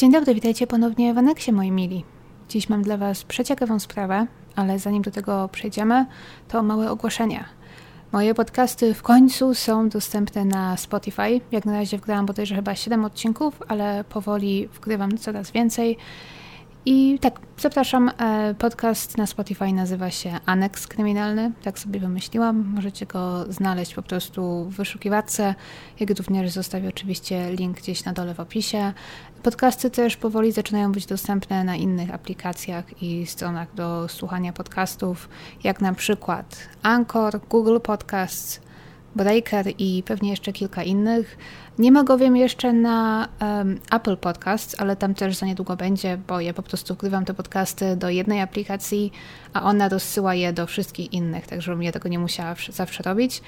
Dzień dobry, witajcie ponownie w Aneksie, moi mili. Dziś mam dla Was przeciekawą sprawę, ale zanim do tego przejdziemy, to małe ogłoszenia. Moje podcasty w końcu są dostępne na Spotify. Jak na razie wgrałam bodajże chyba 7 odcinków, ale powoli wgrywam coraz więcej. I tak, zapraszam. E, podcast na Spotify nazywa się Aneks Kryminalny. Tak sobie wymyśliłam. Możecie go znaleźć po prostu w wyszukiwarce. Jak również zostawię oczywiście link gdzieś na dole w opisie. Podcasty też powoli zaczynają być dostępne na innych aplikacjach i stronach do słuchania podcastów, jak na przykład Anchor, Google Podcasts, Breaker i pewnie jeszcze kilka innych. Nie ma go wiem jeszcze na um, Apple Podcasts, ale tam też za niedługo będzie, bo ja po prostu wgrywam te podcasty do jednej aplikacji, a ona rozsyła je do wszystkich innych, tak żebym ja tego nie musiała zawsze robić.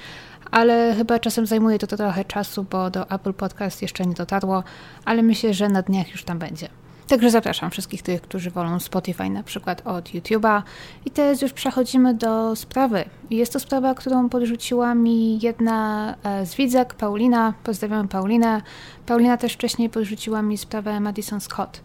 Ale chyba czasem zajmuje to, to trochę czasu, bo do Apple Podcast jeszcze nie dotarło, ale myślę, że na dniach już tam będzie. Także zapraszam wszystkich tych, którzy wolą Spotify na przykład od YouTube'a. I teraz już przechodzimy do sprawy. Jest to sprawa, którą podrzuciła mi jedna e, z widzek, Paulina. Pozdrawiam Paulinę. Paulina też wcześniej podrzuciła mi sprawę Madison Scott.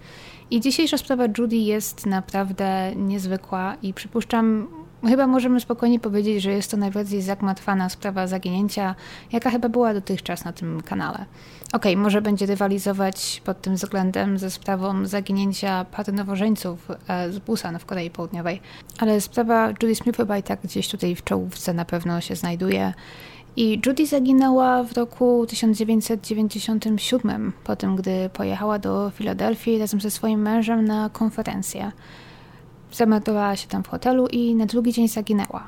I dzisiejsza sprawa Judy jest naprawdę niezwykła i przypuszczam, chyba możemy spokojnie powiedzieć, że jest to najbardziej zagmatwana sprawa zaginięcia, jaka chyba była dotychczas na tym kanale. Okej, okay, może będzie rywalizować pod tym względem ze sprawą zaginięcia pary nowożeńców e, z Busan w Korei Południowej, ale sprawa Judy Smith chyba i tak gdzieś tutaj w czołówce na pewno się znajduje. I Judy zaginęła w roku 1997, po tym gdy pojechała do Filadelfii razem ze swoim mężem na konferencję. Zameldowała się tam w hotelu i na drugi dzień zaginęła.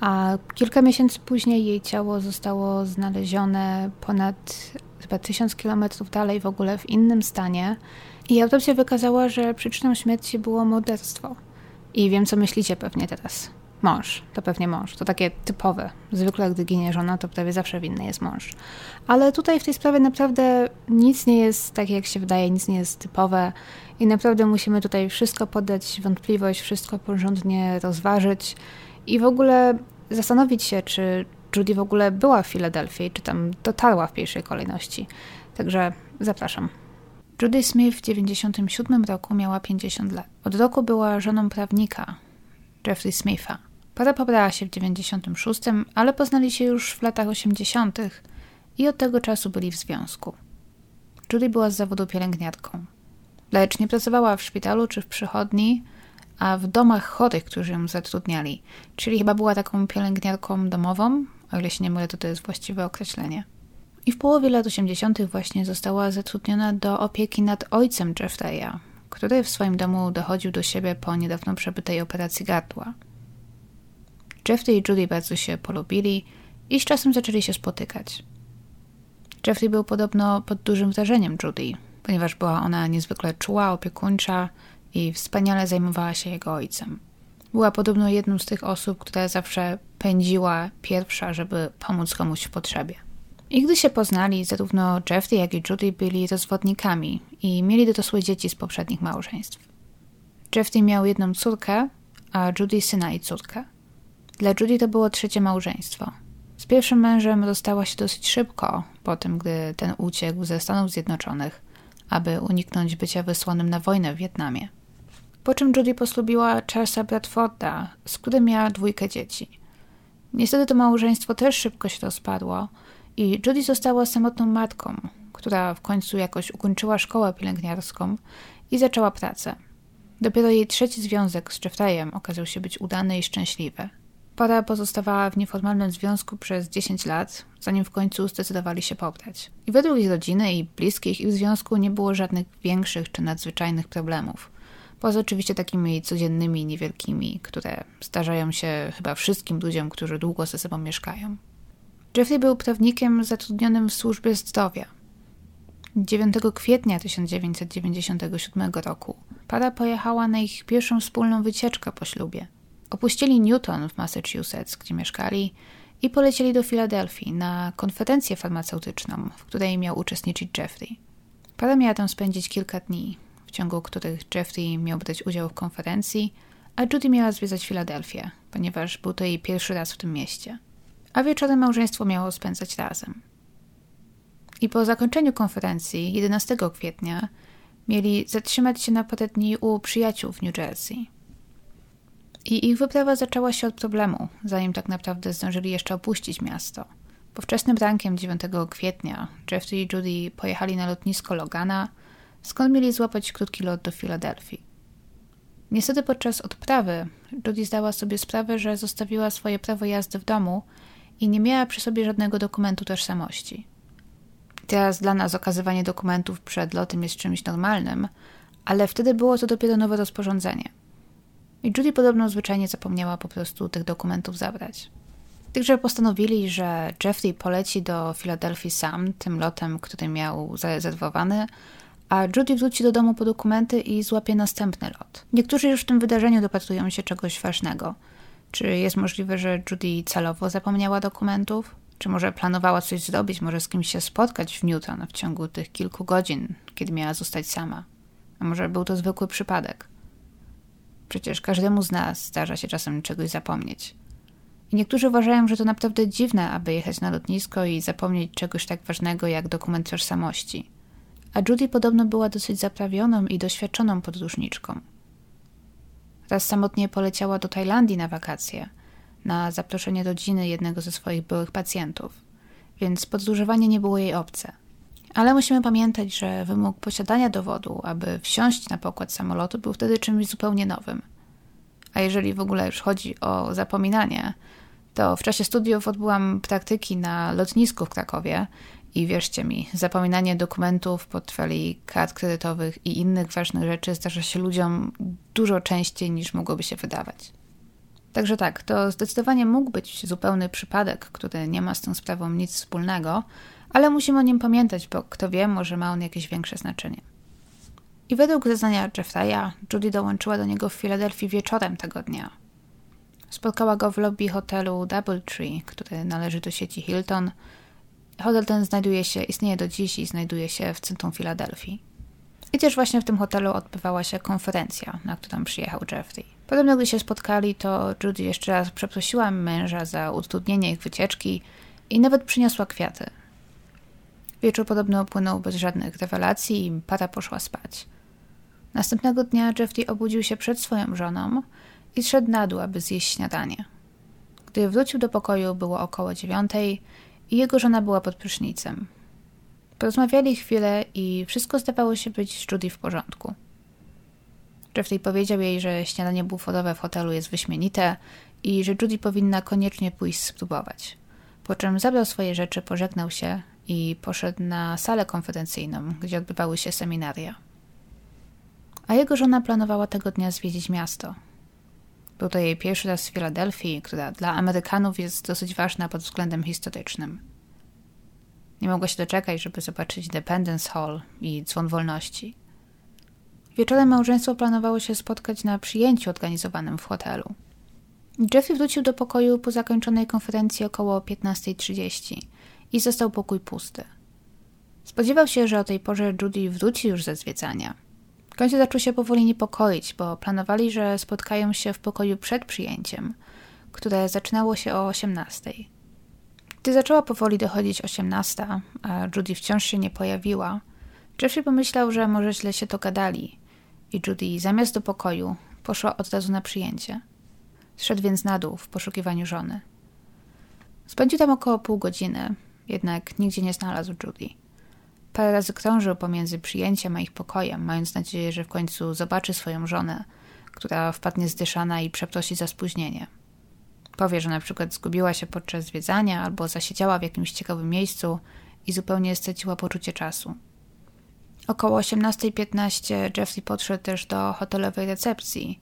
A kilka miesięcy później jej ciało zostało znalezione ponad chyba tysiąc kilometrów dalej, w ogóle w innym stanie. I autopsja wykazała, że przyczyną śmierci było morderstwo. I wiem, co myślicie pewnie teraz. Mąż, to pewnie mąż. To takie typowe. Zwykle, gdy ginie żona, to prawie zawsze winny jest mąż. Ale tutaj w tej sprawie naprawdę nic nie jest tak, jak się wydaje, nic nie jest typowe. I naprawdę musimy tutaj wszystko poddać wątpliwość, wszystko porządnie rozważyć i w ogóle zastanowić się, czy Judy w ogóle była w Filadelfii, czy tam dotarła w pierwszej kolejności. Także zapraszam. Judy Smith w 1997 roku miała 50 lat. Od roku była żoną prawnika Jeffrey Smitha. Para pobrała się w 96, ale poznali się już w latach 80. i od tego czasu byli w związku. Judy była z zawodu pielęgniarką. Lecz nie pracowała w szpitalu czy w przychodni, a w domach chorych, którzy ją zatrudniali. Czyli chyba była taką pielęgniarką domową, o ile się nie mylę, to to jest właściwe określenie. I w połowie lat 80. właśnie została zatrudniona do opieki nad ojcem Jeffreya, który w swoim domu dochodził do siebie po niedawno przebytej operacji gardła. Jeffrey i Judy bardzo się polubili i z czasem zaczęli się spotykać. Jeffrey był podobno pod dużym wrażeniem Judy, ponieważ była ona niezwykle czuła, opiekuńcza i wspaniale zajmowała się jego ojcem. Była podobno jedną z tych osób, która zawsze pędziła pierwsza, żeby pomóc komuś w potrzebie. I gdy się poznali, zarówno Jeffrey, jak i Judy byli rozwodnikami i mieli dorosłe dzieci z poprzednich małżeństw. Jeffrey miał jedną córkę, a Judy syna i córkę. Dla Judy to było trzecie małżeństwo. Z pierwszym mężem rozstała się dosyć szybko, po tym gdy ten uciekł ze Stanów Zjednoczonych, aby uniknąć bycia wysłanym na wojnę w Wietnamie. Po czym Judy poslubiła Charlesa Bradforda, z którym miała dwójkę dzieci. Niestety to małżeństwo też szybko się rozpadło i Judy została samotną matką, która w końcu jakoś ukończyła szkołę pielęgniarską i zaczęła pracę. Dopiero jej trzeci związek z Jeffreyem okazał się być udany i szczęśliwy. Para pozostawała w nieformalnym związku przez 10 lat, zanim w końcu zdecydowali się pobrać. I według ich rodziny i bliskich ich związku nie było żadnych większych czy nadzwyczajnych problemów. Poza oczywiście takimi codziennymi, niewielkimi, które zdarzają się chyba wszystkim ludziom, którzy długo ze sobą mieszkają. Jeffrey był prawnikiem zatrudnionym w służbie zdrowia. 9 kwietnia 1997 roku para pojechała na ich pierwszą wspólną wycieczkę po ślubie. Opuścili Newton w Massachusetts, gdzie mieszkali, i polecieli do Filadelfii na konferencję farmaceutyczną, w której miał uczestniczyć Jeffrey. Para miała tam spędzić kilka dni, ciągu których Jeffrey miał brać udział w konferencji, a Judy miała zwiedzać Filadelfię, ponieważ był to jej pierwszy raz w tym mieście. A wieczorem małżeństwo miało spędzać razem. I po zakończeniu konferencji 11 kwietnia Mieli zatrzymać się na parę dni u przyjaciół w New Jersey. I ich wyprawa zaczęła się od problemu, zanim tak naprawdę zdążyli jeszcze opuścić miasto. Bo wczesnym rankiem 9 kwietnia Jeffrey i Judy pojechali na lotnisko Logana, skąd mieli złapać krótki lot do Filadelfii. Niestety podczas odprawy Judy zdała sobie sprawę, że zostawiła swoje prawo jazdy w domu i nie miała przy sobie żadnego dokumentu tożsamości. Teraz dla nas okazywanie dokumentów przed lotem jest czymś normalnym, ale wtedy było to dopiero nowe rozporządzenie. I Judy podobno zwyczajnie zapomniała po prostu tych dokumentów zabrać. Także postanowili, że Jeffrey poleci do Filadelfii sam, tym lotem, który miał zarezerwowany, a Judy wróci do domu po dokumenty i złapie następny lot. Niektórzy już w tym wydarzeniu dopatrują się czegoś ważnego. Czy jest możliwe, że Judy celowo zapomniała dokumentów? Czy może planowała coś zrobić, może z kimś się spotkać w Newton w ciągu tych kilku godzin, kiedy miała zostać sama? A może był to zwykły przypadek? Przecież każdemu z nas zdarza się czasem czegoś zapomnieć. I niektórzy uważają, że to naprawdę dziwne, aby jechać na lotnisko i zapomnieć czegoś tak ważnego jak dokument tożsamości. A Judy podobno była dosyć zaprawioną i doświadczoną podróżniczką. Raz samotnie poleciała do Tajlandii na wakacje, na zaproszenie rodziny jednego ze swoich byłych pacjentów, więc podróżowanie nie było jej obce. Ale musimy pamiętać, że wymóg posiadania dowodu, aby wsiąść na pokład samolotu, był wtedy czymś zupełnie nowym. A jeżeli w ogóle już chodzi o zapominanie, to w czasie studiów odbyłam praktyki na lotnisku w Krakowie i wierzcie mi, zapominanie dokumentów, portfeli, kart kredytowych i innych ważnych rzeczy zdarza się ludziom dużo częściej niż mogłoby się wydawać. Także tak, to zdecydowanie mógł być zupełny przypadek, który nie ma z tą sprawą nic wspólnego, ale musimy o nim pamiętać, bo kto wie, może ma on jakieś większe znaczenie. I według zeznania Jeffreya, Judy dołączyła do niego w Filadelfii wieczorem tego dnia. Spotkała go w lobby hotelu Doubletree, który należy do sieci Hilton. Hotel ten znajduje się, istnieje do dziś i znajduje się w centrum Filadelfii. I też właśnie w tym hotelu odbywała się konferencja, na którą przyjechał Jeffrey. Podobno, gdy się spotkali, to Judy jeszcze raz przeprosiła męża za utrudnienie ich wycieczki i nawet przyniosła kwiaty. Wieczór podobno upłynął bez żadnych rewelacji i para poszła spać. Następnego dnia Jeffrey obudził się przed swoją żoną i szedł na dół, aby zjeść śniadanie. Gdy wrócił do pokoju, było około dziewiątej i jego żona była pod prysznicem. Porozmawiali chwilę i wszystko zdawało się być z Judy w porządku. Jeffrey powiedział jej, że śniadanie buforowe w hotelu jest wyśmienite i że Judy powinna koniecznie pójść spróbować. Po czym zabrał swoje rzeczy, pożegnał się i poszedł na salę konferencyjną, gdzie odbywały się seminaria. A jego żona planowała tego dnia zwiedzić miasto. Był to jej pierwszy raz w Filadelfii, która dla Amerykanów jest dosyć ważna pod względem historycznym. Nie mogła się doczekać, żeby zobaczyć Independence Hall i Dzwon Wolności. Wieczorem małżeństwo planowało się spotkać na przyjęciu organizowanym w hotelu. Jeffrey wrócił do pokoju po zakończonej konferencji około 15.30 i został pokój pusty. Spodziewał się, że o tej porze Judy wróci już ze zwiedzania. W końcu zaczął się powoli niepokoić, bo planowali, że spotkają się w pokoju przed przyjęciem, które zaczynało się o 18.00. Gdy zaczęła powoli dochodzić 18, a Judy wciąż się nie pojawiła, Jeffrey pomyślał, że może źle się dogadali i Judy zamiast do pokoju poszła od razu na przyjęcie. Zszedł więc na dół w poszukiwaniu żony. Spędził tam około pół godziny, jednak nigdzie nie znalazł Judy. Parę razy krążył pomiędzy przyjęciem a ich pokojem, mając nadzieję, że w końcu zobaczy swoją żonę, która wpadnie zdyszana i przeprosi za spóźnienie. Powie, że na przykład zgubiła się podczas zwiedzania albo zasiedziała w jakimś ciekawym miejscu i zupełnie straciła poczucie czasu. Około 18.15 Jeffrey podszedł też do hotelowej recepcji,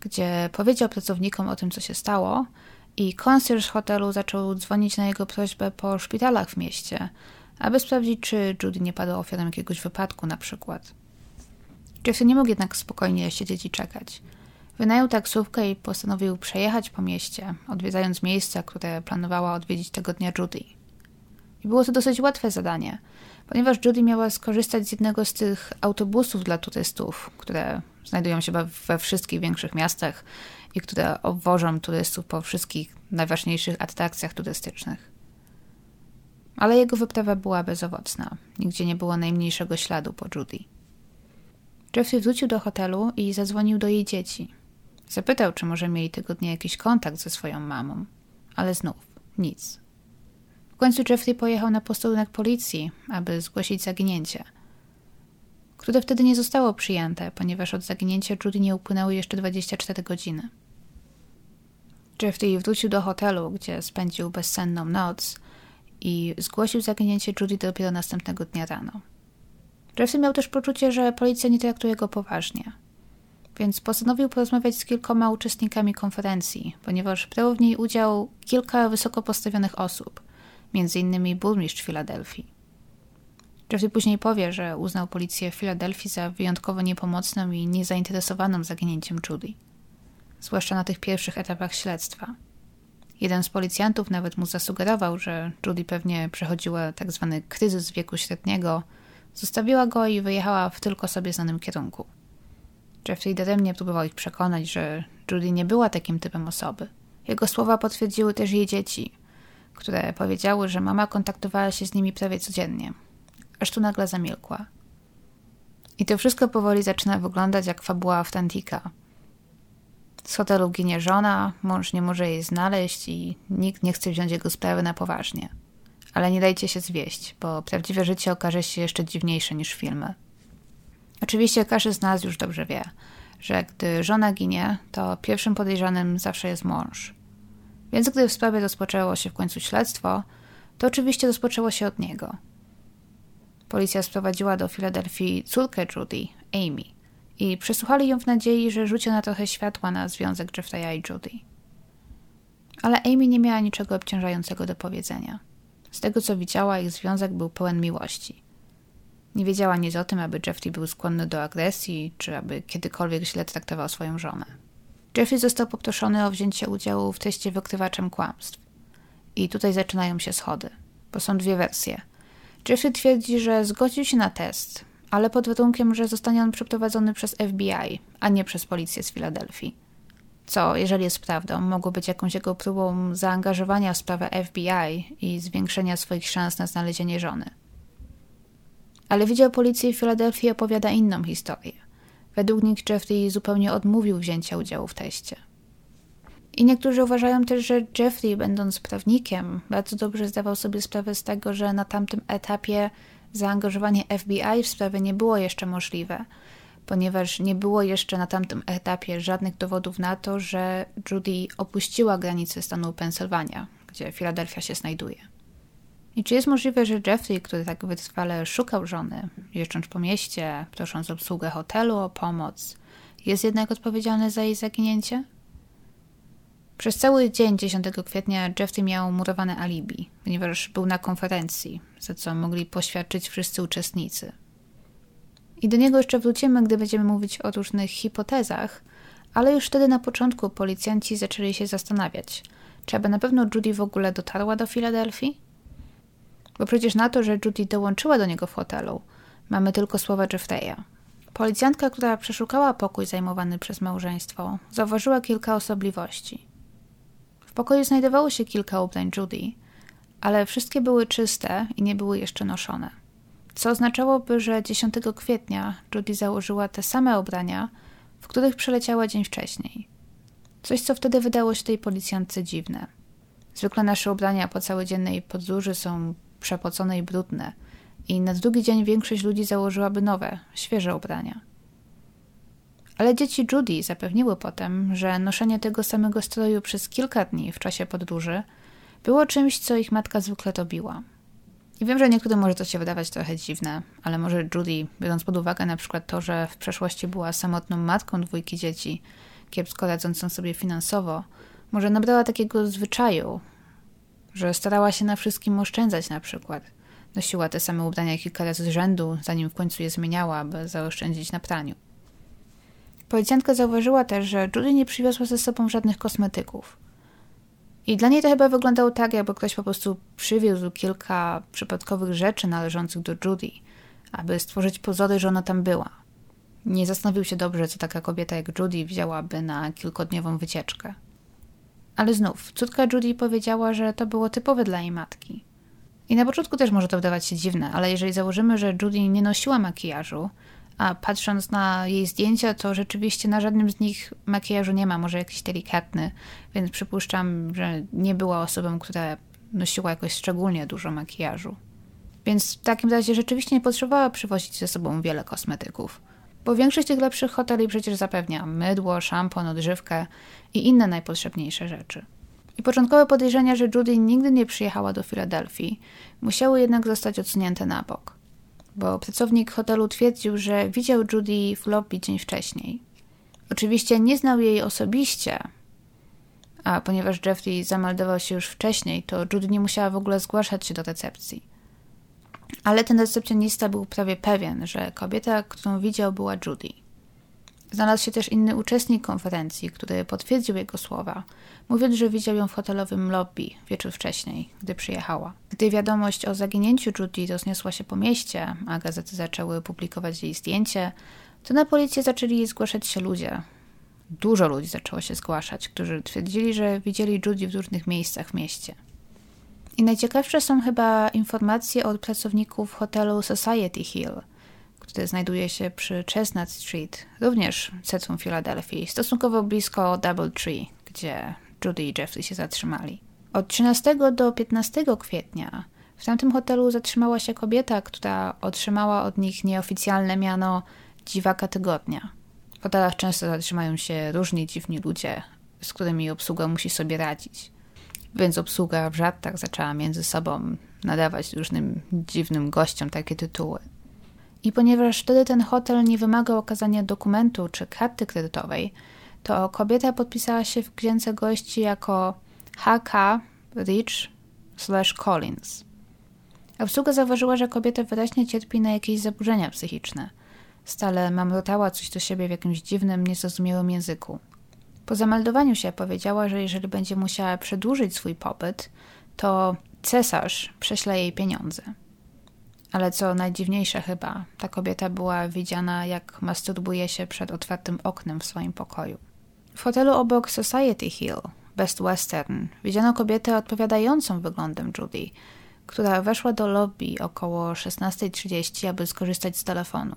gdzie powiedział pracownikom o tym, co się stało i concierge hotelu zaczął dzwonić na jego prośbę po szpitalach w mieście, aby sprawdzić, czy Judy nie padła ofiarą jakiegoś wypadku na przykład. Jeffrey nie mógł jednak spokojnie siedzieć i czekać. Wynajął taksówkę i postanowił przejechać po mieście, odwiedzając miejsca, które planowała odwiedzić tego dnia Judy. I było to dosyć łatwe zadanie, ponieważ Judy miała skorzystać z jednego z tych autobusów dla turystów, które znajdują się we wszystkich większych miastach i które obwożą turystów po wszystkich najważniejszych atrakcjach turystycznych. Ale jego wyprawa była bezowocna. Nigdzie nie było najmniejszego śladu po Judy. Jeffrey wrócił do hotelu i zadzwonił do jej dzieci. Zapytał, czy może mieli tego dnia jakiś kontakt ze swoją mamą, ale znów nic. W końcu Jeffrey pojechał na posterunek policji, aby zgłosić zaginięcie, które wtedy nie zostało przyjęte, ponieważ od zaginięcia Judy nie upłynęły jeszcze 24 godziny. Jeffrey wrócił do hotelu, gdzie spędził bezsenną noc i zgłosił zaginięcie Judy dopiero następnego dnia rano. Jeffrey miał też poczucie, że policja nie traktuje go poważnie, więc postanowił porozmawiać z kilkoma uczestnikami konferencji, ponieważ brało w niej udział kilka wysoko postawionych osób, m.in. burmistrz Filadelfii. Jeffrey później powie, że uznał policję w Filadelfii za wyjątkowo niepomocną i niezainteresowaną zaginięciem Judy zwłaszcza na tych pierwszych etapach śledztwa. Jeden z policjantów nawet mu zasugerował, że Judy pewnie przechodziła tak zwany kryzys wieku średniego, zostawiła go i wyjechała w tylko sobie znanym kierunku. Jeffrey daremnie próbował ich przekonać, że Judy nie była takim typem osoby. Jego słowa potwierdziły też jej dzieci, które powiedziały, że mama kontaktowała się z nimi prawie codziennie, aż tu nagle zamilkła. I to wszystko powoli zaczyna wyglądać jak fabuła autentika, z hotelu ginie żona, mąż nie może jej znaleźć i nikt nie chce wziąć jego sprawy na poważnie. Ale nie dajcie się zwieść, bo prawdziwe życie okaże się jeszcze dziwniejsze niż filmy. Oczywiście każdy z nas już dobrze wie, że gdy żona ginie, to pierwszym podejrzanym zawsze jest mąż. Więc gdy w sprawie rozpoczęło się w końcu śledztwo, to oczywiście rozpoczęło się od niego. Policja sprowadziła do Filadelfii córkę Judy, Amy, i przesłuchali ją w nadziei, że rzuci na trochę światła na związek Jeffreya i Judy. Ale Amy nie miała niczego obciążającego do powiedzenia. Z tego co widziała, ich związek był pełen miłości. Nie wiedziała nic o tym, aby Jeffrey był skłonny do agresji, czy aby kiedykolwiek źle traktował swoją żonę. Jeffrey został poproszony o wzięcie udziału w teście wykrywaczem kłamstw. I tutaj zaczynają się schody, bo są dwie wersje. Jeffrey twierdzi, że zgodził się na test, ale pod warunkiem, że zostanie on przeprowadzony przez FBI, a nie przez policję z Filadelfii. Co, jeżeli jest prawdą, mogło być jakąś jego próbą zaangażowania w sprawę FBI i zwiększenia swoich szans na znalezienie żony. Ale widział policję w Filadelfii opowiada inną historię. Według nich Jeffrey zupełnie odmówił wzięcia udziału w teście. I niektórzy uważają też, że Jeffrey, będąc prawnikiem, bardzo dobrze zdawał sobie sprawę z tego, że na tamtym etapie zaangażowanie FBI w sprawę nie było jeszcze możliwe, ponieważ nie było jeszcze na tamtym etapie żadnych dowodów na to, że Judy opuściła granice stanu Pensylwania, gdzie Filadelfia się znajduje. I czy jest możliwe, że Jeffrey, który tak wytrwale szukał żony, jeżdżąc po mieście, prosząc obsługę hotelu o pomoc, jest jednak odpowiedzialny za jej zaginięcie? Przez cały dzień 10 kwietnia Jeffrey miał murowane alibi, ponieważ był na konferencji, za co mogli poświadczyć wszyscy uczestnicy. I do niego jeszcze wrócimy, gdy będziemy mówić o różnych hipotezach, ale już wtedy na początku policjanci zaczęli się zastanawiać, czy aby na pewno Judy w ogóle dotarła do Filadelfii? Bo przecież na to, że Judy dołączyła do niego w hotelu, mamy tylko słowa Jeffreya. Policjantka, która przeszukała pokój zajmowany przez małżeństwo, zauważyła kilka osobliwości – w pokoju znajdowało się kilka ubrań Judy, ale wszystkie były czyste i nie były jeszcze noszone. Co oznaczałoby, że 10 kwietnia Judy założyła te same ubrania, w których przeleciała dzień wcześniej. Coś, co wtedy wydało się tej policjantce dziwne. Zwykle nasze ubrania po całodziennej podróży są przepocone i brudne, i na drugi dzień większość ludzi założyłaby nowe, świeże ubrania. Ale dzieci Judy zapewniły potem, że noszenie tego samego stroju przez kilka dni w czasie podróży było czymś, co ich matka zwykle robiła. I wiem, że niektórym może to się wydawać trochę dziwne, ale może Judy, biorąc pod uwagę na przykład to, że w przeszłości była samotną matką dwójki dzieci, kiepsko radzącą sobie finansowo, może nabrała takiego zwyczaju, że starała się na wszystkim oszczędzać na przykład. Nosiła te same ubrania kilka razy z rzędu, zanim w końcu je zmieniała, aby zaoszczędzić na praniu. Policjantka zauważyła też, że Judy nie przywiozła ze sobą żadnych kosmetyków. I dla niej to chyba wyglądało tak, jakby ktoś po prostu przywiózł kilka przypadkowych rzeczy należących do Judy, aby stworzyć pozory, że ona tam była. Nie zastanowił się dobrze, co taka kobieta jak Judy wzięłaby na kilkodniową wycieczkę. Ale znów, córka Judy powiedziała, że to było typowe dla jej matki. I na początku też może to wydawać się dziwne, ale jeżeli założymy, że Judy nie nosiła makijażu, A patrząc na jej zdjęcia, to rzeczywiście na żadnym z nich makijażu nie ma, może jakiś delikatny, więc przypuszczam, że nie była osobą, która nosiła jakoś szczególnie dużo makijażu. Więc w takim razie rzeczywiście nie potrzebowała przywozić ze sobą wiele kosmetyków. Bo większość tych lepszych hoteli przecież zapewnia mydło, szampon, odżywkę i inne najpotrzebniejsze rzeczy. I początkowe podejrzenia, że Judy nigdy nie przyjechała do Filadelfii, musiały jednak zostać odsunięte na bok. Bo pracownik hotelu twierdził, że widział Judy w lobby dzień wcześniej. Oczywiście nie znał jej osobiście, a ponieważ Jeffrey zameldował się już wcześniej, to Judy nie musiała w ogóle zgłaszać się do recepcji. Ale ten recepcjonista był prawie pewien, że kobieta, którą widział, była Judy. Znalazł się też inny uczestnik konferencji, który potwierdził jego słowa, mówiąc, że widział ją w hotelowym lobby wieczór wcześniej, gdy przyjechała. Gdy wiadomość o zaginięciu Judy rozniosła się po mieście, a gazety zaczęły publikować jej zdjęcie, to na policję zaczęli zgłaszać się ludzie. Dużo ludzi zaczęło się zgłaszać, którzy twierdzili, że widzieli Judy w różnych miejscach w mieście. I najciekawsze są chyba informacje od pracowników hotelu Society Hill, który znajduje się przy Chestnut Street, również w centrum Filadelfii, stosunkowo blisko Double Tree, gdzie Judy i Jeffrey się zatrzymali. Od 13 do 15 kwietnia w tamtym hotelu zatrzymała się kobieta, która otrzymała od nich nieoficjalne miano dziwaka tygodnia. W hotelach często zatrzymają się różni dziwni ludzie, z którymi obsługa musi sobie radzić więc obsługa w żartach zaczęła między sobą nadawać różnym dziwnym gościom takie tytuły. I ponieważ wtedy ten hotel nie wymagał okazania dokumentu czy karty kredytowej, to kobieta podpisała się w księdze gości jako HK Rich slash Collins. Obsługa zauważyła, że kobieta wyraźnie cierpi na jakieś zaburzenia psychiczne. Stale mamrotała coś do siebie w jakimś dziwnym, niezrozumiałym języku. Po zameldowaniu się powiedziała, że jeżeli będzie musiała przedłużyć swój pobyt, to cesarz prześle jej pieniądze. Ale co najdziwniejsze chyba, ta kobieta była widziana jak masturbuje się przed otwartym oknem w swoim pokoju. W hotelu obok Society Hill, Best Western, widziano kobietę odpowiadającą wyglądem Judy, która weszła do lobby około 16.30, aby skorzystać z telefonu.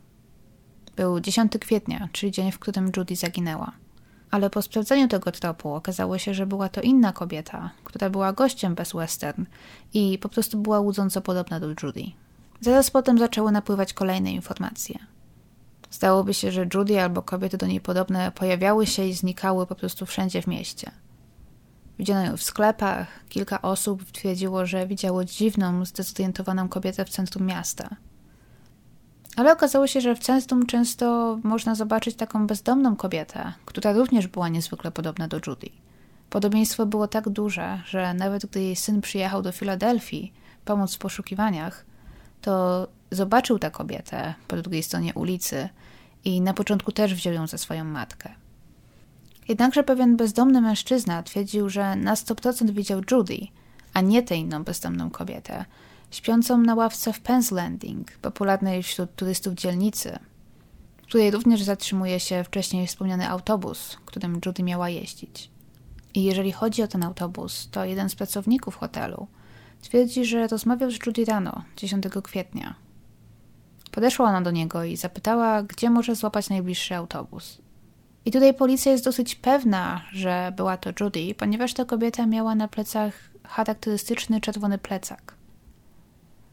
Był 10 kwietnia, czyli dzień, w którym Judy zaginęła ale po sprawdzeniu tego tropu okazało się, że była to inna kobieta, która była gościem bez western i po prostu była łudząco podobna do Judy. Zaraz potem zaczęły napływać kolejne informacje. Zdałoby się, że Judy albo kobiety do niej podobne pojawiały się i znikały po prostu wszędzie w mieście. Widziano ją w sklepach, kilka osób twierdziło, że widziało dziwną, zdezorientowaną kobietę w centrum miasta – ale okazało się, że w centrum często można zobaczyć taką bezdomną kobietę, która również była niezwykle podobna do Judy. Podobieństwo było tak duże, że nawet gdy jej syn przyjechał do Filadelfii pomóc w poszukiwaniach, to zobaczył tę kobietę po drugiej stronie ulicy i na początku też wziął ją za swoją matkę. Jednakże pewien bezdomny mężczyzna twierdził, że na 100% widział Judy, a nie tę inną bezdomną kobietę, śpiącą na ławce w Penn's Landing, popularnej wśród turystów dzielnicy, w której również zatrzymuje się wcześniej wspomniany autobus, którym Judy miała jeździć. I jeżeli chodzi o ten autobus, to jeden z pracowników hotelu twierdzi, że rozmawiał z Judy rano, 10 kwietnia. Podeszła ona do niego i zapytała, gdzie może złapać najbliższy autobus. I tutaj policja jest dosyć pewna, że była to Judy, ponieważ ta kobieta miała na plecach charakterystyczny czerwony plecak.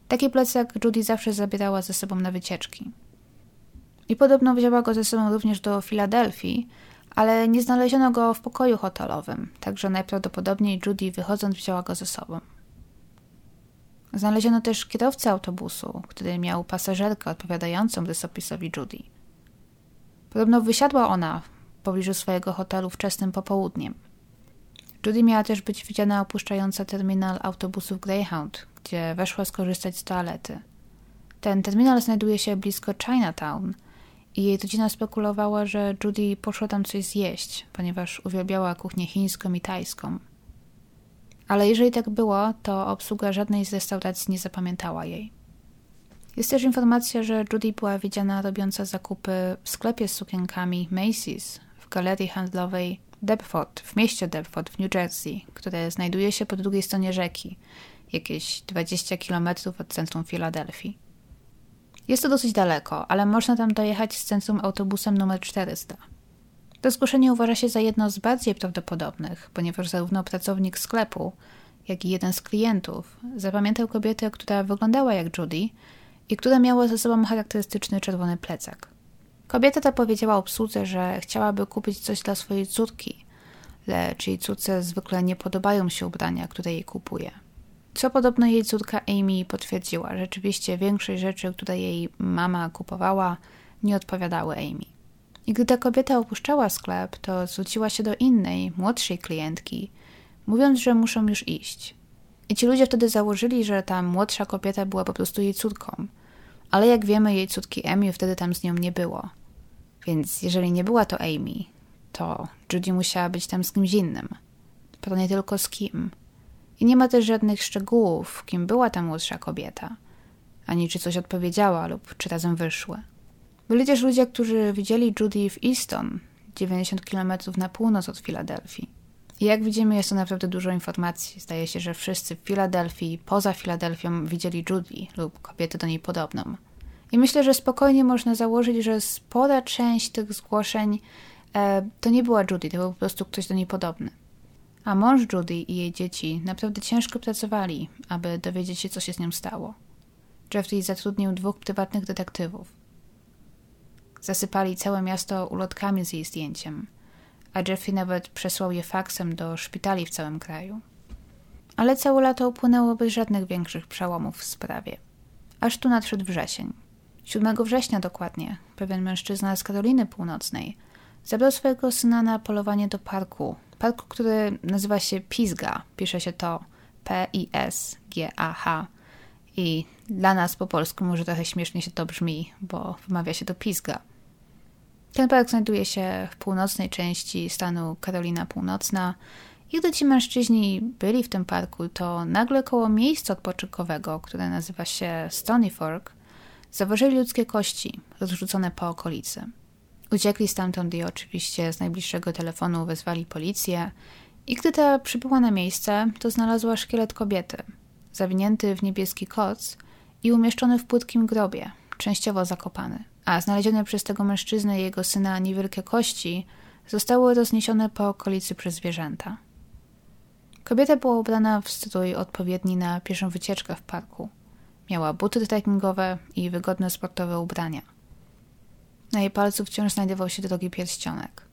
Taki plecak Judy zawsze zabierała ze sobą na wycieczki. I podobno wzięła go ze sobą również do Filadelfii, ale nie znaleziono go w pokoju hotelowym, także najprawdopodobniej Judy wychodząc wzięła go ze sobą. Znaleziono też kierowcę autobusu, który miał pasażerkę odpowiadającą rysopisowi Judy. Podobno wysiadła ona w pobliżu swojego hotelu wczesnym popołudniem. Judy miała też być widziana opuszczająca terminal autobusów Greyhound, gdzie weszła skorzystać z toalety. Ten terminal znajduje się blisko Chinatown i jej rodzina spekulowała, że Judy poszła tam coś zjeść, ponieważ uwielbiała kuchnię chińską i tajską. Ale jeżeli tak było, to obsługa żadnej z restauracji nie zapamiętała jej. Jest też informacja, że Judy była widziana robiąca zakupy w sklepie z sukienkami Macy's w galerii handlowej Deptford, w mieście Deptford w New Jersey, które znajduje się po drugiej stronie rzeki, jakieś 20 km od centrum Filadelfii. Jest to dosyć daleko, ale można tam dojechać z centrum autobusem numer 400. To zgłoszenie uważa się za jedno z bardziej prawdopodobnych, ponieważ zarówno pracownik sklepu, jak i jeden z klientów zapamiętał kobietę, która wyglądała jak Judy i która miała ze sobą charakterystyczny czerwony plecak. Kobieta ta powiedziała obsłudze, że chciałaby kupić coś dla swojej córki, lecz jej córce zwykle nie podobają się ubrania, które jej kupuje. Co podobno jej córka Amy potwierdziła. Rzeczywiście większość rzeczy, które jej mama kupowała, nie odpowiadały Amy. I gdy ta kobieta opuszczała sklep, to zwróciła się do innej, młodszej klientki, mówiąc, że muszą już iść. I ci ludzie wtedy założyli, że ta młodsza kobieta była po prostu jej córką. Ale jak wiemy, jej córki Amy wtedy tam z nią nie było. Więc jeżeli nie była to Amy, to Judy musiała być tam z kimś innym. Pytanie tylko z kim. I nie ma też żadnych szczegółów, kim była ta młodsza kobieta, ani czy coś odpowiedziała lub czy razem wyszły. Byli też ludzie, którzy widzieli Judy w Easton, 90 km na północ od Filadelfii. I jak widzimy, jest to naprawdę dużo informacji. Zdaje się, że wszyscy w Filadelfii, poza Filadelfią widzieli Judy lub kobietę do niej podobną. I myślę, że spokojnie można założyć, że spora część tych zgłoszeń e, to nie była Judy, to był po prostu ktoś do niej podobny. A mąż Judy i jej dzieci naprawdę ciężko pracowali, aby dowiedzieć się, co się z nią stało. Jeffrey zatrudnił dwóch prywatnych detektywów. Zasypali całe miasto ulotkami z jej zdjęciem, a Jeffrey nawet przesłał je faksem do szpitali w całym kraju. Ale całe lato upłynęło bez żadnych większych przełomów w sprawie. Aż tu nadszedł wrzesień. 7 września dokładnie, pewien mężczyzna z Karoliny Północnej zabrał swojego syna na polowanie do parku. Parku, który nazywa się Pisga. Pisze się to P-I-S-G-A-H. I dla nas po polsku może trochę śmiesznie się to brzmi, bo wymawia się to Pisga. Ten park znajduje się w północnej części stanu Karolina Północna. I gdy ci mężczyźni byli w tym parku, to nagle koło miejsca odpoczynkowego, które nazywa się Stony Fork, zauważyli ludzkie kości rozrzucone po okolicy. Uciekli stamtąd i oczywiście z najbliższego telefonu wezwali policję. I gdy ta przybyła na miejsce, to znalazła szkielet kobiety, zawinięty w niebieski koc i umieszczony w płytkim grobie, częściowo zakopany. A znalezione przez tego mężczyznę i jego syna niewielkie kości zostały rozniesione po okolicy przez zwierzęta. Kobieta była ubrana w strój odpowiedni na pierwszą wycieczkę w parku. Miała buty trekkingowe i wygodne sportowe ubrania. Na jej palcu wciąż znajdował się drogi pierścionek.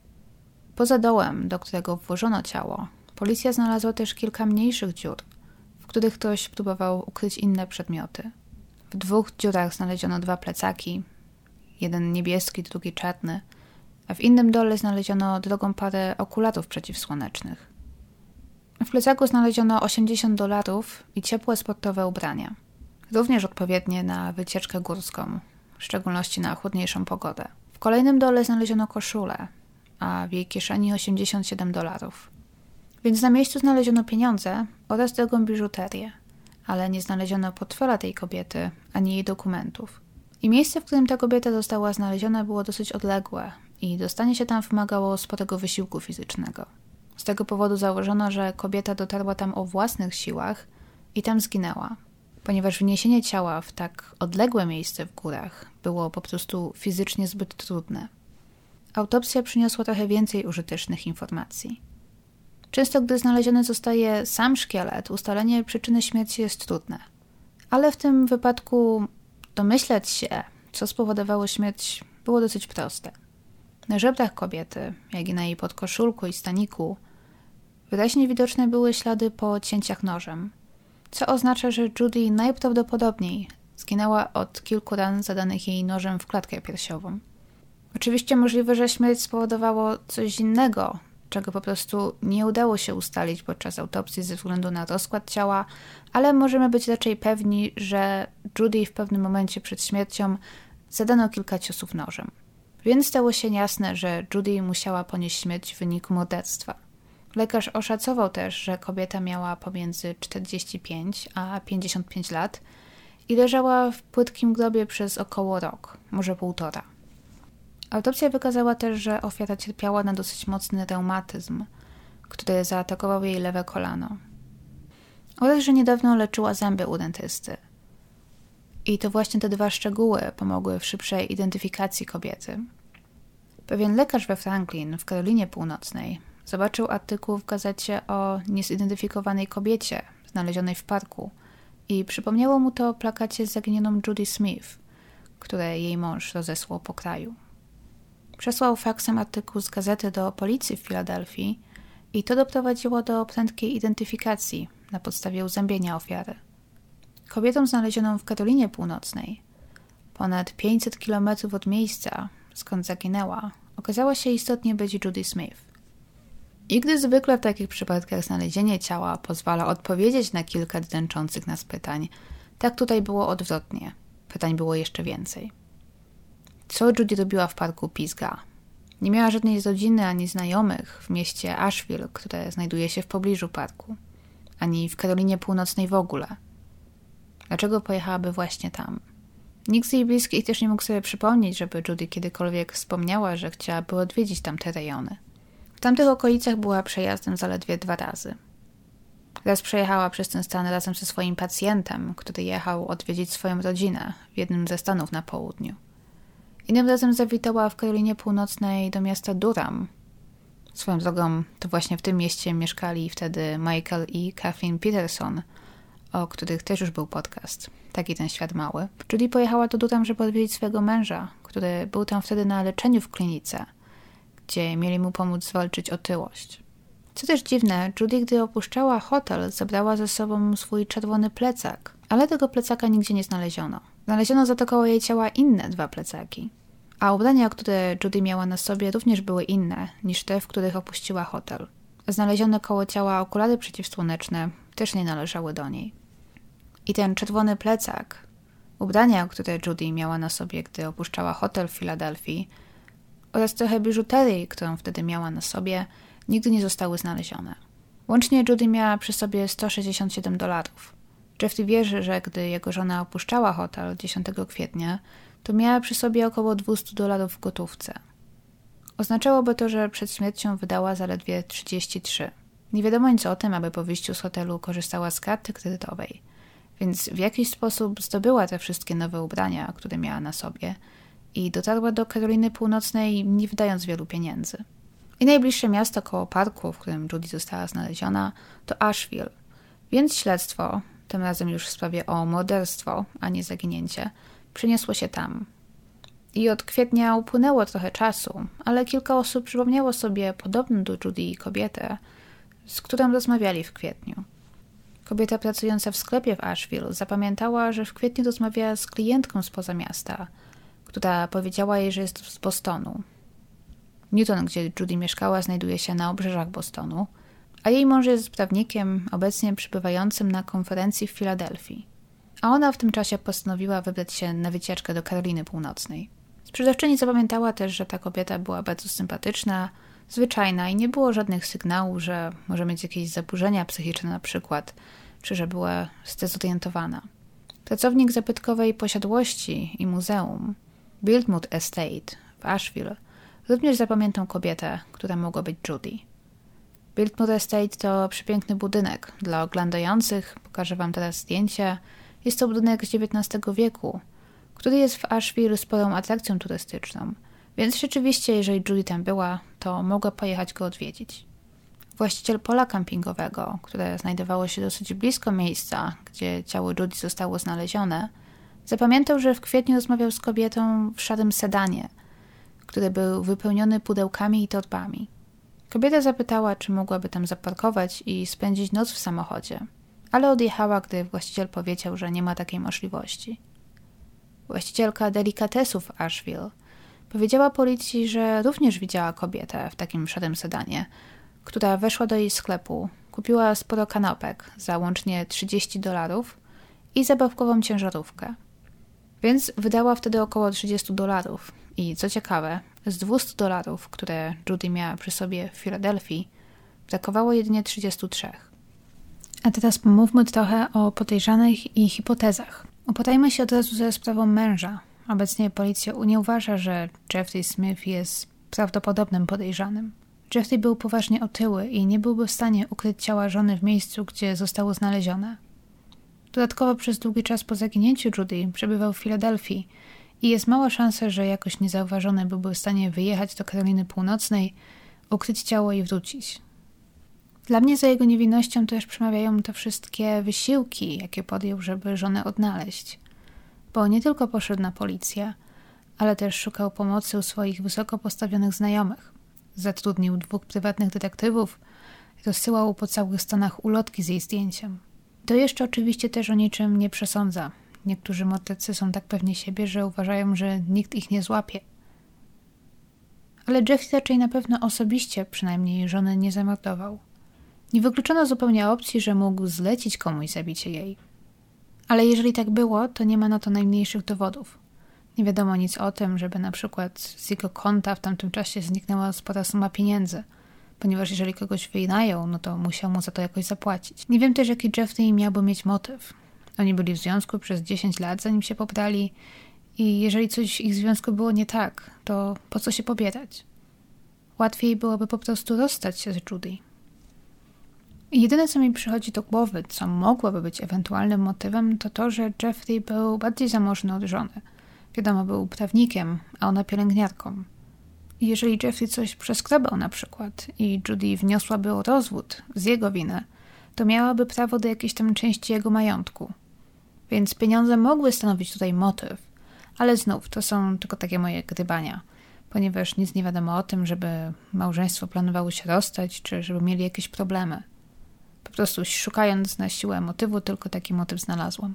Poza dołem, do którego włożono ciało, policja znalazła też kilka mniejszych dziur, w których ktoś próbował ukryć inne przedmioty. W dwóch dziurach znaleziono dwa plecaki, jeden niebieski, drugi czarny, a w innym dole znaleziono drogą parę okularów przeciwsłonecznych. W plecaku znaleziono 80 dolarów i ciepłe sportowe ubrania, również odpowiednie na wycieczkę górską, w szczególności na chłodniejszą pogodę. W kolejnym dole znaleziono koszulę, a w jej kieszeni 87 dolarów. Więc na miejscu znaleziono pieniądze oraz drogą biżuterię, ale nie znaleziono portfela tej kobiety ani jej dokumentów. I miejsce, w którym ta kobieta została znaleziona, było dosyć odległe i dostanie się tam wymagało sporego wysiłku fizycznego. Z tego powodu założono, że kobieta dotarła tam o własnych siłach i tam zginęła, ponieważ wniesienie ciała w tak odległe miejsce w górach było po prostu fizycznie zbyt trudne. Autopsja przyniosła trochę więcej użytecznych informacji. Często, gdy znaleziony zostaje sam szkielet, ustalenie przyczyny śmierci jest trudne. Ale w tym wypadku domyśleć się, co spowodowało śmierć, było dosyć proste. Na żebrach kobiety, jak i na jej podkoszulku i staniku, wyraźnie widoczne były ślady po cięciach nożem, co oznacza, że Judy najprawdopodobniej zginęła od kilku ran zadanych jej nożem w klatkę piersiową. Oczywiście możliwe, że śmierć spowodowało coś innego, czego po prostu nie udało się ustalić podczas autopsji ze względu na rozkład ciała, ale możemy być raczej pewni, że Judy w pewnym momencie przed śmiercią zadano kilka ciosów nożem. Więc stało się jasne, że Judy musiała ponieść śmierć w wyniku morderstwa. Lekarz oszacował też, że kobieta miała pomiędzy 45 a 55 lat i leżała w płytkim grobie przez około rok, może półtora. Autopsja wykazała też, że ofiara cierpiała na dosyć mocny reumatyzm, który zaatakował jej lewe kolano. Oraz, że niedawno leczyła zęby u dentysty. I to właśnie te dwa szczegóły pomogły w szybszej identyfikacji kobiety. Pewien lekarz we Franklin w Karolinie Północnej zobaczył artykuł w gazecie o niezidentyfikowanej kobiecie znalezionej w parku i przypomniało mu to o plakacie z zaginioną Judy Smith, które jej mąż rozesłał po kraju. Przesłał faksem artykuł z gazety do policji w Filadelfii i to doprowadziło do prędkiej identyfikacji na podstawie uzębienia ofiary. Kobietą znalezioną w Karolinie Północnej, ponad 500 kilometrów od miejsca, skąd zaginęła, okazała się istotnie być Judy Smith. I gdy zwykle w takich przypadkach znalezienie ciała pozwala odpowiedzieć na kilka dręczących nas pytań, tak tutaj było odwrotnie. Pytań było jeszcze więcej. Co Judy robiła w parku Pisga? Nie miała żadnej rodziny ani znajomych w mieście Asheville, które znajduje się w pobliżu parku, ani w Karolinie Północnej w ogóle. Dlaczego pojechałaby właśnie tam? Nikt z jej bliskich też nie mógł sobie przypomnieć, żeby Judy kiedykolwiek wspomniała, że chciałaby odwiedzić tamte rejony. W tamtych okolicach była przejazdem zaledwie dwa razy. Raz przejechała przez ten stan razem ze swoim pacjentem, który jechał odwiedzić swoją rodzinę w jednym ze stanów na południu. Innym razem zawitała w Karolinie Północnej do miasta Durham. Swoją drogą to właśnie w tym mieście mieszkali wtedy Michael i Kathleen Peterson, o których też już był podcast. Taki ten świat mały. Judy pojechała do Durham, żeby odwiedzić swojego męża, który był tam wtedy na leczeniu w klinice, gdzie mieli mu pomóc zwalczyć otyłość. Co też dziwne, Judy, gdy opuszczała hotel, zabrała ze sobą swój czerwony plecak, ale tego plecaka nigdzie nie znaleziono. Znaleziono za to koło jej ciała inne dwa plecaki. A ubrania, które Judy miała na sobie, również były inne niż te, w których opuściła hotel. Znalezione koło ciała okulary przeciwsłoneczne też nie należały do niej. I ten czerwony plecak, ubrania, które Judy miała na sobie, gdy opuszczała hotel w Filadelfii, oraz trochę biżuterii, którą wtedy miała na sobie, nigdy nie zostały znalezione. Łącznie Judy miała przy sobie 167 dolarów. Jeffrey wierzy, że gdy jego żona opuszczała hotel 10 kwietnia, to miała przy sobie około 200 dolarów w gotówce. Oznaczałoby to, że przed śmiercią wydała zaledwie 33. Nie wiadomo nic o tym, aby po wyjściu z hotelu korzystała z karty kredytowej, więc w jakiś sposób zdobyła te wszystkie nowe ubrania, które miała na sobie i dotarła do Karoliny Północnej, nie wydając wielu pieniędzy. I najbliższe miasto koło parku, w którym Judy została znaleziona, to Asheville. Więc śledztwo, tym razem już w sprawie o morderstwo, a nie zaginięcie, przeniosło się tam. I od kwietnia upłynęło trochę czasu, ale kilka osób przypomniało sobie podobną do Judy kobietę, z którą rozmawiali w kwietniu. Kobieta pracująca w sklepie w Asheville zapamiętała, że w kwietniu rozmawiała z klientką spoza miasta, która powiedziała jej, że jest z Bostonu. Newton, gdzie Judy mieszkała, znajduje się na obrzeżach Bostonu, a jej mąż jest prawnikiem obecnie przybywającym na konferencji w Filadelfii. A ona w tym czasie postanowiła wybrać się na wycieczkę do Karoliny Północnej. Sprzedawczyni zapamiętała też, że ta kobieta była bardzo sympatyczna, zwyczajna i nie było żadnych sygnałów, że może mieć jakieś zaburzenia psychiczne na przykład, czy że była zdezorientowana. Pracownik zabytkowej posiadłości i muzeum Biltmouth Estate w Asheville również zapamiętał kobietę, która mogła być Judy. Biltmouth Estate to przepiękny budynek. Dla oglądających pokażę Wam teraz zdjęcie. Jest to budynek z XIX wieku, który jest w Asheville sporą atrakcją turystyczną, więc rzeczywiście, jeżeli Judy tam była, to mogła pojechać go odwiedzić. Właściciel pola kampingowego, które znajdowało się dosyć blisko miejsca, gdzie ciało Judy zostało znalezione, zapamiętał, że w kwietniu rozmawiał z kobietą w szarym sedanie, który był wypełniony pudełkami i torbami. Kobieta zapytała, czy mogłaby tam zaparkować i spędzić noc w samochodzie, ale odjechała, gdy właściciel powiedział, że nie ma takiej możliwości. Właścicielka delikatesów Asheville powiedziała policji, że również widziała kobietę w takim szarym sedanie, która weszła do jej sklepu, kupiła sporo kanapek za łącznie 30 dolarów i zabawkową ciężarówkę. Więc wydała wtedy około 30 dolarów. I co ciekawe, z 200 dolarów, które Judy miała przy sobie w Filadelfii, brakowało jedynie 33. A teraz pomówmy trochę o podejrzanych i hipotezach. Upotajmy się od razu ze sprawą męża. Obecnie policja nie uważa, że Jeffrey Smith jest prawdopodobnym podejrzanym. Jeffrey był poważnie otyły i nie byłby w stanie ukryć ciała żony w miejscu, gdzie zostało znalezione. Dodatkowo przez długi czas po zaginięciu Judy przebywał w Filadelfii i jest mała szansa, że jakoś niezauważony byłby w stanie wyjechać do Karoliny Północnej, ukryć ciało i wrócić. Dla mnie za jego niewinnością też przemawiają te wszystkie wysiłki, jakie podjął, żeby żonę odnaleźć. Bo nie tylko poszedł na policję, ale też szukał pomocy u swoich wysoko postawionych znajomych. Zatrudnił dwóch prywatnych detektywów, rozsyłał po całych Stanach ulotki z jej zdjęciem. To jeszcze oczywiście też o niczym nie przesądza. Niektórzy mordercy są tak pewni siebie, że uważają, że nikt ich nie złapie. Ale Jeff raczej na pewno osobiście przynajmniej żony nie zamordował. Nie wykluczono zupełnie opcji, że mógł zlecić komuś zabicie jej. Ale jeżeli tak było, to nie ma na to najmniejszych dowodów. Nie wiadomo nic o tym, żeby na przykład z jego konta w tamtym czasie zniknęła spora suma pieniędzy, ponieważ jeżeli kogoś wynajął, no to musiał mu za to jakoś zapłacić. Nie wiem też, jaki Jeffrey miałby mieć motyw. Oni byli w związku przez 10 lat, zanim się pobrali i jeżeli coś w ich związku było nie tak, to po co się pobierać? Łatwiej byłoby po prostu rozstać się z Judy. I jedyne, co mi przychodzi do głowy, co mogłoby być ewentualnym motywem, to to, że Jeffrey był bardziej zamożny od żony. Wiadomo, był prawnikiem, a ona pielęgniarką. I jeżeli Jeffrey coś przeskrobał na przykład i Judy wniosłaby o rozwód z jego winy, to miałaby prawo do jakiejś tam części jego majątku. Więc pieniądze mogły stanowić tutaj motyw, ale znów to są tylko takie moje gdybania, ponieważ nic nie wiadomo o tym, żeby małżeństwo planowało się rozstać, czy żeby mieli jakieś problemy. Po prostu szukając na siłę motywu, tylko taki motyw znalazłam.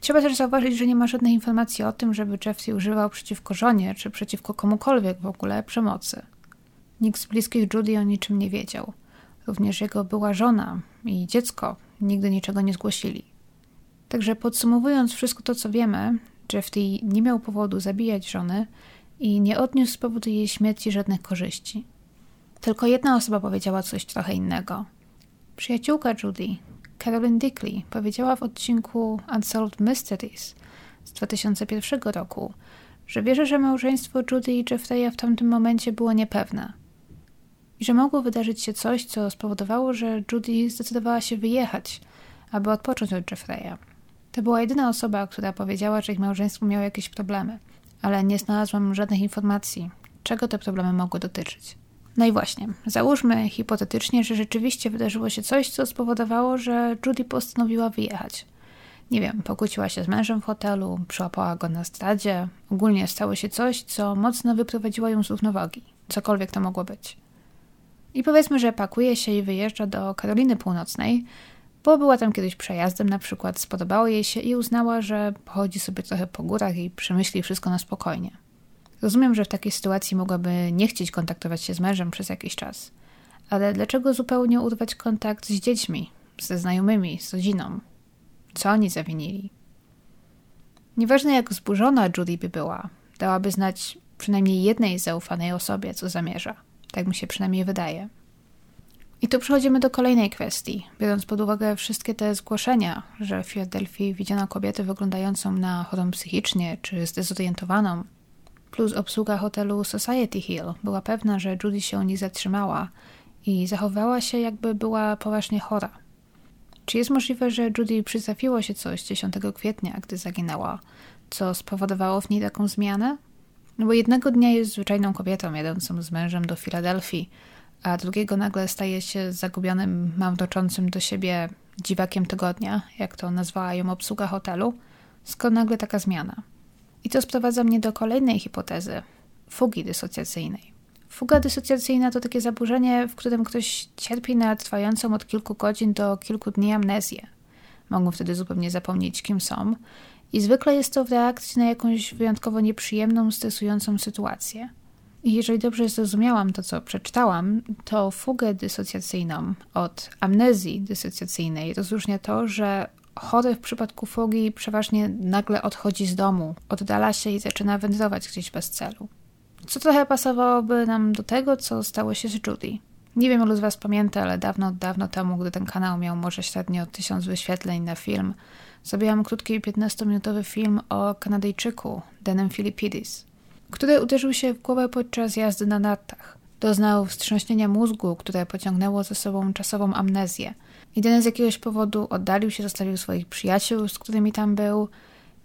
Trzeba też zauważyć, że nie ma żadnej informacji o tym, żeby Jeffrey używał przeciwko żonie, czy przeciwko komukolwiek w ogóle przemocy. Nikt z bliskich Judy o niczym nie wiedział. Również jego była żona i dziecko nigdy niczego nie zgłosili. Także podsumowując wszystko to, co wiemy, Jeffrey nie miał powodu zabijać żony i nie odniósł z powodu jej śmierci żadnych korzyści. Tylko jedna osoba powiedziała coś trochę innego. Przyjaciółka Judy, Carolyn Dickley, powiedziała w odcinku Unsolved Mysteries z 2001 roku, że wierzy, że małżeństwo Judy i Jeffreya w tamtym momencie było niepewne i że mogło wydarzyć się coś, co spowodowało, że Judy zdecydowała się wyjechać, aby odpocząć od Jeffreya. To była jedyna osoba, która powiedziała, że ich małżeństwo miało jakieś problemy, ale nie znalazłam żadnych informacji, czego te problemy mogły dotyczyć. No i właśnie, załóżmy hipotetycznie, że rzeczywiście wydarzyło się coś, co spowodowało, że Judy postanowiła wyjechać. Nie wiem, pokłóciła się z mężem w hotelu, przyłapała go na stradzie, ogólnie stało się coś, co mocno wyprowadziło ją z równowagi, cokolwiek to mogło być. I powiedzmy, że pakuje się i wyjeżdża do Karoliny Północnej, bo była tam kiedyś przejazdem na przykład, spodobało jej się i uznała, że pochodzi sobie trochę po górach i przemyśli wszystko na spokojnie. Rozumiem, że w takiej sytuacji mogłaby nie chcieć kontaktować się z mężem przez jakiś czas. Ale dlaczego zupełnie urwać kontakt z dziećmi, ze znajomymi, z rodziną? Co oni zawinili? Nieważne jak zburzona Judy by była, dałaby znać przynajmniej jednej zaufanej osobie, co zamierza. Tak mi się przynajmniej wydaje. I tu przechodzimy do kolejnej kwestii. Biorąc pod uwagę wszystkie te zgłoszenia, że w Filadelfii widziano kobietę wyglądającą na chorą psychicznie czy zdezorientowaną, plus obsługa hotelu Society Hill była pewna, że Judy się u nich zatrzymała i zachowała się jakby była poważnie chora. Czy jest możliwe, że Judy przytrafiło się coś 10 kwietnia, gdy zaginęła, co spowodowało w niej taką zmianę? No bo jednego dnia jest zwyczajną kobietą jadącą z mężem do Filadelfii, a drugiego nagle staje się zagubionym, mamroczącym do siebie dziwakiem tygodnia, jak to nazwała ją obsługa hotelu, skąd nagle taka zmiana? I to sprowadza mnie do kolejnej hipotezy fugi dysocjacyjnej. Fuga dysocjacyjna to takie zaburzenie, w którym ktoś cierpi na trwającą od kilku godzin do kilku dni amnezję. Mogą wtedy zupełnie zapomnieć, kim są, i zwykle jest to w reakcji na jakąś wyjątkowo nieprzyjemną, stresującą sytuację. Jeżeli dobrze zrozumiałam to, co przeczytałam, to fugę dysocjacyjną od amnezji dysocjacyjnej rozróżnia to, że chory w przypadku fogi przeważnie nagle odchodzi z domu, oddala się i zaczyna wędrować gdzieś bez celu. Co trochę pasowałoby nam do tego, co stało się z Judy. Nie wiem, ilu z Was pamięta, ale dawno, dawno temu, gdy ten kanał miał może średnio tysiąc wyświetleń na film, zrobiłam krótki 15-minutowy film o Kanadyjczyku, Denem Filipidis, który uderzył się w głowę podczas jazdy na nartach. Doznał wstrząśnienia mózgu, które pociągnęło ze sobą czasową amnezję. Jedyny z jakiegoś powodu oddalił się, zostawił swoich przyjaciół, z którymi tam był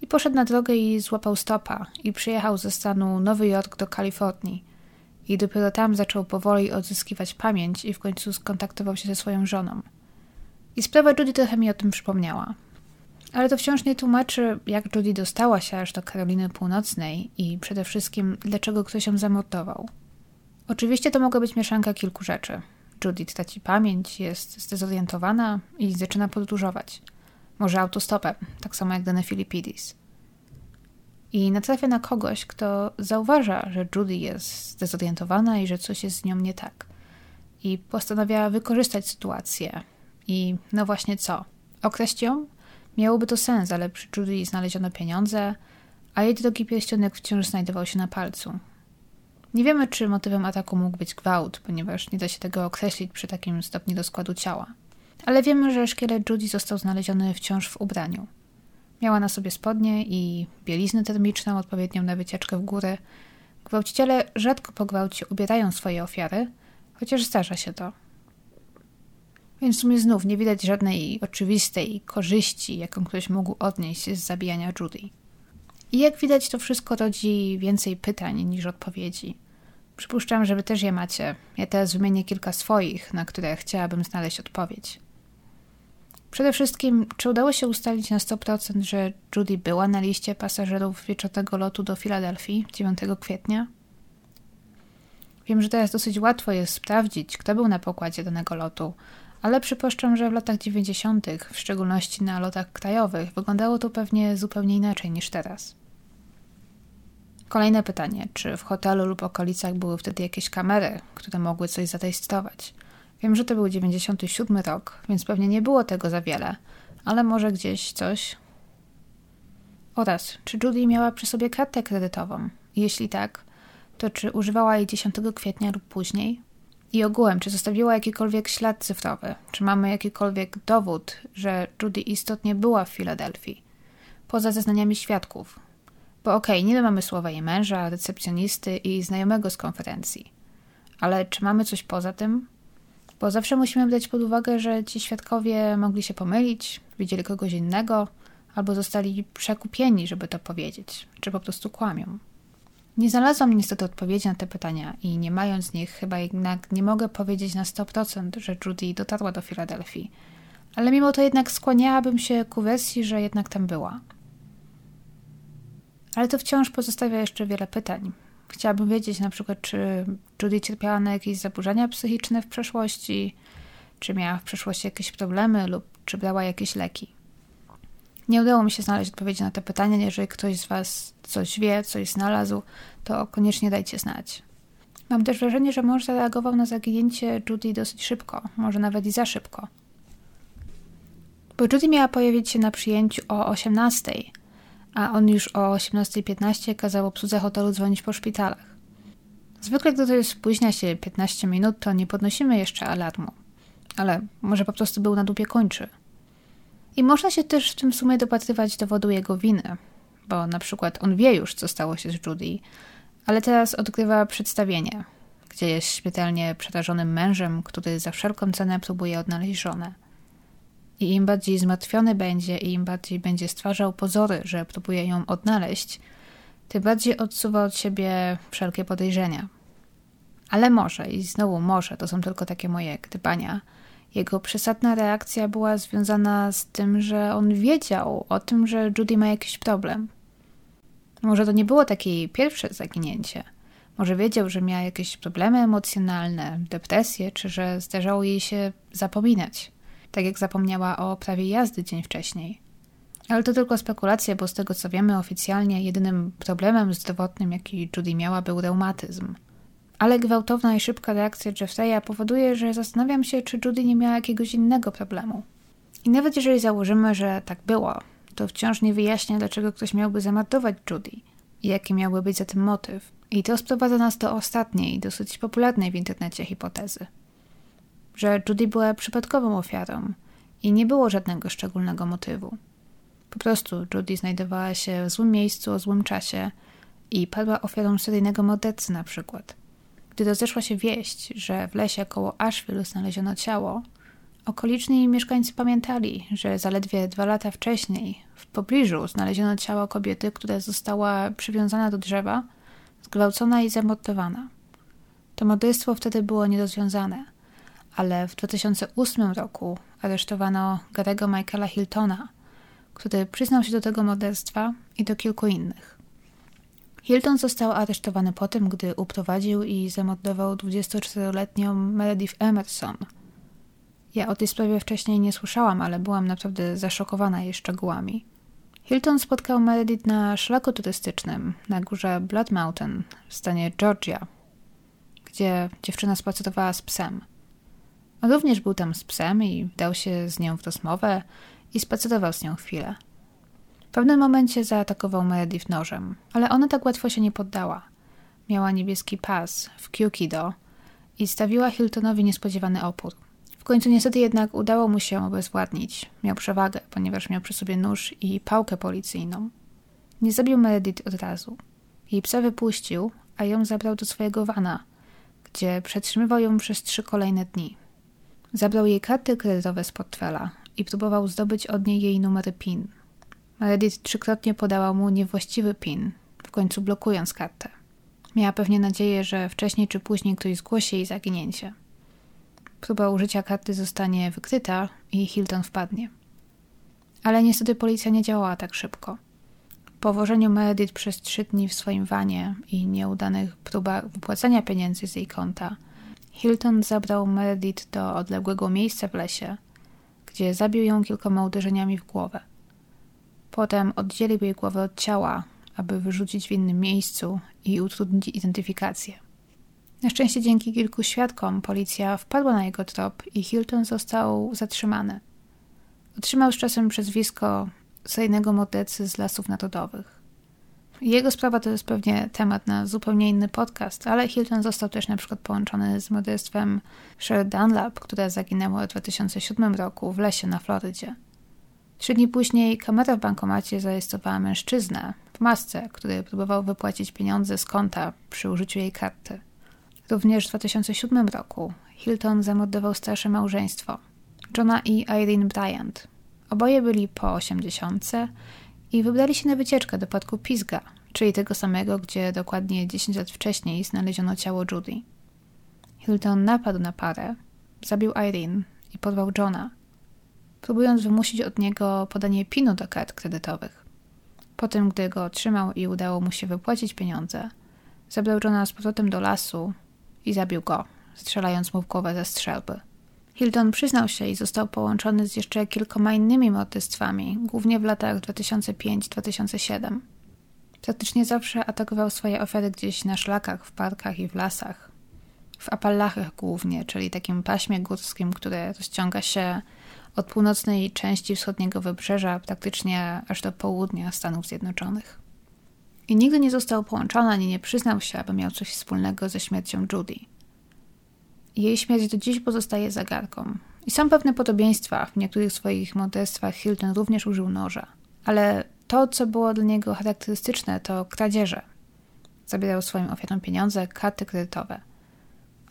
i poszedł na drogę i złapał stopa i przyjechał ze stanu Nowy Jork do Kalifornii. I dopiero tam zaczął powoli odzyskiwać pamięć i w końcu skontaktował się ze swoją żoną. I sprawa Judy trochę mi o tym przypomniała. Ale to wciąż nie tłumaczy, jak Judy dostała się aż do Karoliny Północnej i przede wszystkim, dlaczego ktoś ją zamordował. Oczywiście to mogła być mieszanka kilku rzeczy. Judy traci pamięć, jest zdezorientowana i zaczyna podróżować. Może autostopem, tak samo jak dane Filipidis. I natrafia na kogoś, kto zauważa, że Judy jest zdezorientowana i że coś jest z nią nie tak. I postanawia wykorzystać sytuację. I no właśnie co? Okraść ją? Miałoby to sens, ale przy Judy znaleziono pieniądze, a jej drogi pierścionek wciąż znajdował się na palcu. Nie wiemy, czy motywem ataku mógł być gwałt, ponieważ nie da się tego określić przy takim stopniu rozkładu ciała. Ale wiemy, że szkielet Judy został znaleziony wciąż w ubraniu. Miała na sobie spodnie i bieliznę termiczną odpowiednią na wycieczkę w górę. Gwałciciele rzadko po gwałcie ubierają swoje ofiary, chociaż zdarza się to. Więc w sumie znów nie widać żadnej oczywistej korzyści, jaką ktoś mógł odnieść z zabijania Judy. I jak widać, to wszystko rodzi więcej pytań niż odpowiedzi. Przypuszczam, że wy też je macie. Ja teraz wymienię kilka swoich, na które chciałabym znaleźć odpowiedź. Przede wszystkim, czy udało się ustalić na 100%, że Judy była na liście pasażerów wieczornego lotu do Filadelfii 9 kwietnia? Wiem, że teraz dosyć łatwo jest sprawdzić, kto był na pokładzie danego lotu, ale przypuszczam, że w latach 90., w szczególności na lotach krajowych, wyglądało to pewnie zupełnie inaczej niż teraz. Kolejne pytanie: czy w hotelu lub okolicach były wtedy jakieś kamery, które mogły coś zarejestrować? Wiem, że to był 97 rok, więc pewnie nie było tego za wiele, ale może gdzieś coś. Oraz, czy Judy miała przy sobie kartę kredytową? Jeśli tak, to czy używała jej 10 kwietnia lub później? I ogółem, czy zostawiła jakikolwiek ślad cyfrowy? Czy mamy jakikolwiek dowód, że Judy istotnie była w Filadelfii? Poza zeznaniami świadków. Bo okej, okay, niby mamy słowa jej męża, recepcjonisty i znajomego z konferencji. Ale czy mamy coś poza tym? Bo zawsze musimy brać pod uwagę, że ci świadkowie mogli się pomylić, widzieli kogoś innego, albo zostali przekupieni, żeby to powiedzieć, czy po prostu kłamią. Nie znalazłam niestety odpowiedzi na te pytania i nie mając nich, chyba jednak nie mogę powiedzieć na 100%, że Judy dotarła do Filadelfii. Ale mimo to jednak skłaniałabym się ku wersji, że jednak tam była. Ale to wciąż pozostawia jeszcze wiele pytań. Chciałabym wiedzieć na przykład, czy Judy cierpiała na jakieś zaburzenia psychiczne w przeszłości, czy miała w przeszłości jakieś problemy lub czy brała jakieś leki. Nie udało mi się znaleźć odpowiedzi na te pytania. Jeżeli ktoś z Was coś wie, coś znalazł, to koniecznie dajcie znać. Mam też wrażenie, że mąż zareagował na zaginięcie Judy dosyć szybko, może nawet i za szybko. Bo Judy miała pojawić się na przyjęciu o 18, a on już o 18.15 kazał obsłudze hotelu dzwonić po szpitalach. Zwykle, gdy ktoś spóźnia się 15 minut, to nie podnosimy jeszcze alarmu. Ale może po prostu był na dupie kończy. I można się też w tym sumie dopatrywać dowodu jego winy, bo na przykład on wie już, co stało się z Judy, ale teraz odgrywa przedstawienie, gdzie jest śmiertelnie przerażonym mężem, który za wszelką cenę próbuje odnaleźć żonę. I im bardziej zmartwiony będzie i im bardziej będzie stwarzał pozory, że próbuje ją odnaleźć, tym bardziej odsuwa od siebie wszelkie podejrzenia. Ale może, i znowu może, to są tylko takie moje gdybania, jego przesadna reakcja była związana z tym, że on wiedział o tym, że Judy ma jakiś problem. Może to nie było takie pierwsze zaginięcie. Może wiedział, że miała jakieś problemy emocjonalne, depresję, czy że zdarzało jej się zapominać tak jak zapomniała o prawie jazdy dzień wcześniej. Ale to tylko spekulacja, bo z tego co wiemy oficjalnie, jedynym problemem zdrowotnym, jaki Judy miała, był reumatyzm. Ale gwałtowna i szybka reakcja Jeffreya powoduje, że zastanawiam się, czy Judy nie miała jakiegoś innego problemu. I nawet jeżeli założymy, że tak było, to wciąż nie wyjaśnia, dlaczego ktoś miałby zamordować Judy i jaki miałby być za tym motyw. I to sprowadza nas do ostatniej, dosyć popularnej w internecie hipotezy – że Judy była przypadkową ofiarą i nie było żadnego szczególnego motywu. Po prostu Judy znajdowała się w złym miejscu o złym czasie i padła ofiarą seryjnego mordercy na przykład, Gdy rozeszła się wieść, że w lesie koło Asheville znaleziono ciało, okoliczni mieszkańcy pamiętali, że zaledwie dwa lata wcześniej w pobliżu znaleziono ciało kobiety, która została przywiązana do drzewa, zgwałcona i zamordowana. To morderstwo wtedy było nierozwiązane, ale w 2008 roku aresztowano Garego Michaela Hiltona, który przyznał się do tego morderstwa i do kilku innych. Hilton został aresztowany po tym, gdy uprowadził i zamordował 24-letnią Meredith Emerson. Ja o tej sprawie wcześniej nie słyszałam, ale byłam naprawdę zaszokowana jej szczegółami. Hilton spotkał Meredith na szlaku turystycznym na górze Blood Mountain w stanie Georgia, gdzie dziewczyna spacerowała z psem. On również był tam z psem i wdał się z nią w rozmowę i spacerował z nią chwilę. W pewnym momencie zaatakował Meredith nożem, ale ona tak łatwo się nie poddała. Miała niebieski pas w Kyukido i stawiła Hiltonowi niespodziewany opór. W końcu niestety jednak udało mu się obezwładnić. Miał przewagę, ponieważ miał przy sobie nóż i pałkę policyjną. Nie zabił Meredith od razu. Jej psa wypuścił, a ją zabrał do swojego wana, gdzie przetrzymywał ją przez trzy kolejne dni. Zabrał jej karty kredytowe z portfela i próbował zdobyć od niej jej numery PIN – Meredith trzykrotnie podała mu niewłaściwy PIN, w końcu blokując kartę. Miała pewnie nadzieję, że wcześniej czy później ktoś zgłosi jej zaginięcie. Próba użycia karty zostanie wykryta i Hilton wpadnie. Ale niestety policja nie działała tak szybko. Po włożeniu Meredith przez trzy dni w swoim wanie i nieudanych próbach wypłacenia pieniędzy z jej konta, Hilton zabrał Meredith do odległego miejsca w lesie, gdzie zabił ją kilkoma uderzeniami w głowę. Potem oddzielił jej głowę od ciała, aby wyrzucić w innym miejscu i utrudnić identyfikację. Na szczęście dzięki kilku świadkom policja wpadła na jego trop i Hilton został zatrzymany. Otrzymał z czasem przezwisko seryjnego mordercy z lasów narodowych. Jego sprawa to jest pewnie temat na zupełnie inny podcast, ale Hilton został też na przykład połączony z morderstwem Sher Dunlap, która zaginęła w 2007 roku w lesie na Florydzie. Trzy dni później kamera w bankomacie zarejestrowała mężczyznę w masce, który próbował wypłacić pieniądze z konta przy użyciu jej karty. Również w 2007 roku Hilton zamordował starsze małżeństwo Johna i Irene Bryant. Oboje byli po 80 i wybrali się na wycieczkę do parku Pisga, czyli tego samego, gdzie dokładnie 10 lat wcześniej znaleziono ciało Judy. Hilton napadł na parę, zabił Irene i porwał Johna, próbując wymusić od niego podanie pinu do kart kredytowych. Potem, gdy go otrzymał i udało mu się wypłacić pieniądze, zabrał Johna z powrotem do lasu i zabił go, strzelając mu w głowę ze strzelby. Hilton przyznał się i został połączony z jeszcze kilkoma innymi morderstwami, głównie w latach 2005-2007. Praktycznie zawsze atakował swoje ofiary gdzieś na szlakach, w parkach i w lasach. W Appalachach głównie, czyli takim paśmie górskim, które rozciąga się od północnej części wschodniego wybrzeża praktycznie aż do południa Stanów Zjednoczonych. I nigdy nie został połączony ani nie przyznał się, aby miał coś wspólnego ze śmiercią Judy. Jej śmierć do dziś pozostaje zagadką. I są pewne podobieństwa. W niektórych swoich morderstwach Hilton również użył noża. Ale to, co było dla niego charakterystyczne, to kradzieże. Zabierał swoim ofiarom pieniądze, karty kredytowe.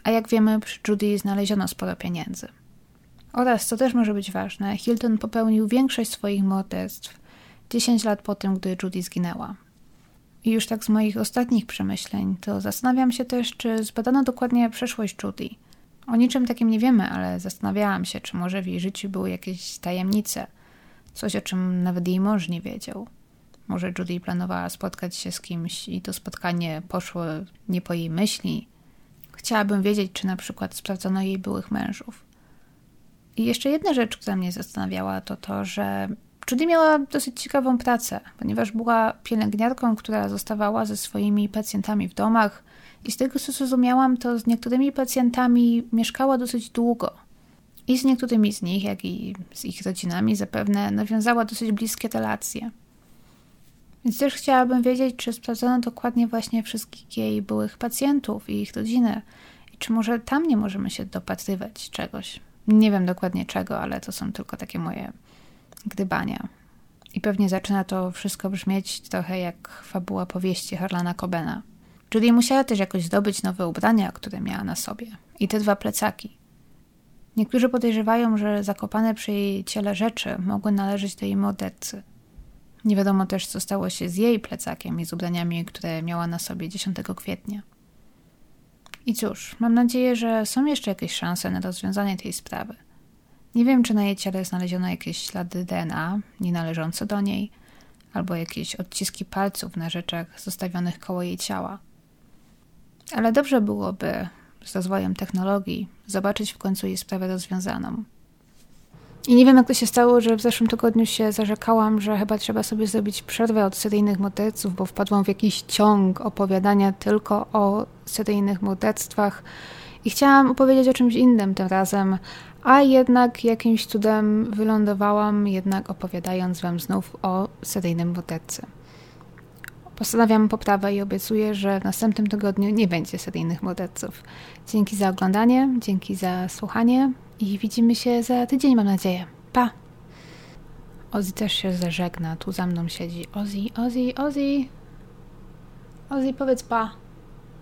A jak wiemy, przy Judy znaleziono sporo pieniędzy. Oraz, co też może być ważne, Hilton popełnił większość swoich morderstw 10 lat po tym, gdy Judy zginęła. I już tak z moich ostatnich przemyśleń, to zastanawiam się też, czy zbadano dokładnie przeszłość Judy. O niczym takim nie wiemy, ale zastanawiałam się, czy może w jej życiu były jakieś tajemnice, coś o czym nawet jej mąż nie wiedział. Może Judy planowała spotkać się z kimś i to spotkanie poszło nie po jej myśli. Chciałabym wiedzieć, czy na przykład sprawdzono jej byłych mężów. I jeszcze jedna rzecz, która mnie zastanawiała, to to, że Judy miała dosyć ciekawą pracę, ponieważ była pielęgniarką, która zostawała ze swoimi pacjentami w domach i z tego co zrozumiałam, to z niektórymi pacjentami mieszkała dosyć długo. I z niektórymi z nich, jak i z ich rodzinami zapewne nawiązała dosyć bliskie relacje. Więc też chciałabym wiedzieć, czy sprawdzono dokładnie właśnie wszystkich jej byłych pacjentów i ich rodziny i czy może tam nie możemy się dopatrywać czegoś. Nie wiem dokładnie czego, ale to są tylko takie moje gdybania. I pewnie zaczyna to wszystko brzmieć trochę jak fabuła powieści Harlana Cobena. Julie musiała też jakoś zdobyć nowe ubrania, które miała na sobie. I te dwa plecaki. Niektórzy podejrzewają, że zakopane przy jej ciele rzeczy mogły należeć do jej mordercy. Nie wiadomo też, co stało się z jej plecakiem i z ubraniami, które miała na sobie 10 kwietnia. I cóż, mam nadzieję, że są jeszcze jakieś szanse na rozwiązanie tej sprawy. Nie wiem, czy na jej ciele znaleziono jakieś ślady DNA nie należące do niej, albo jakieś odciski palców na rzeczach zostawionych koło jej ciała. Ale dobrze byłoby z rozwojem technologii zobaczyć w końcu jej sprawę rozwiązaną. I nie wiem, jak to się stało, że w zeszłym tygodniu się zarzekałam, że chyba trzeba sobie zrobić przerwę od seryjnych morderców, bo wpadłam w jakiś ciąg opowiadania tylko o seryjnych morderstwach i chciałam opowiedzieć o czymś innym tym razem, a jednak jakimś cudem wylądowałam, jednak opowiadając Wam znów o seryjnym mordercy. Postanawiam poprawę i obiecuję, że w następnym tygodniu nie będzie seryjnych morderców. Dzięki za oglądanie, dzięki za słuchanie i widzimy się za tydzień, mam nadzieję. Pa! Ozzy też się zażegna, tu za mną siedzi. Ozzy, Ozzy, Ozzy. Ozzy, powiedz pa.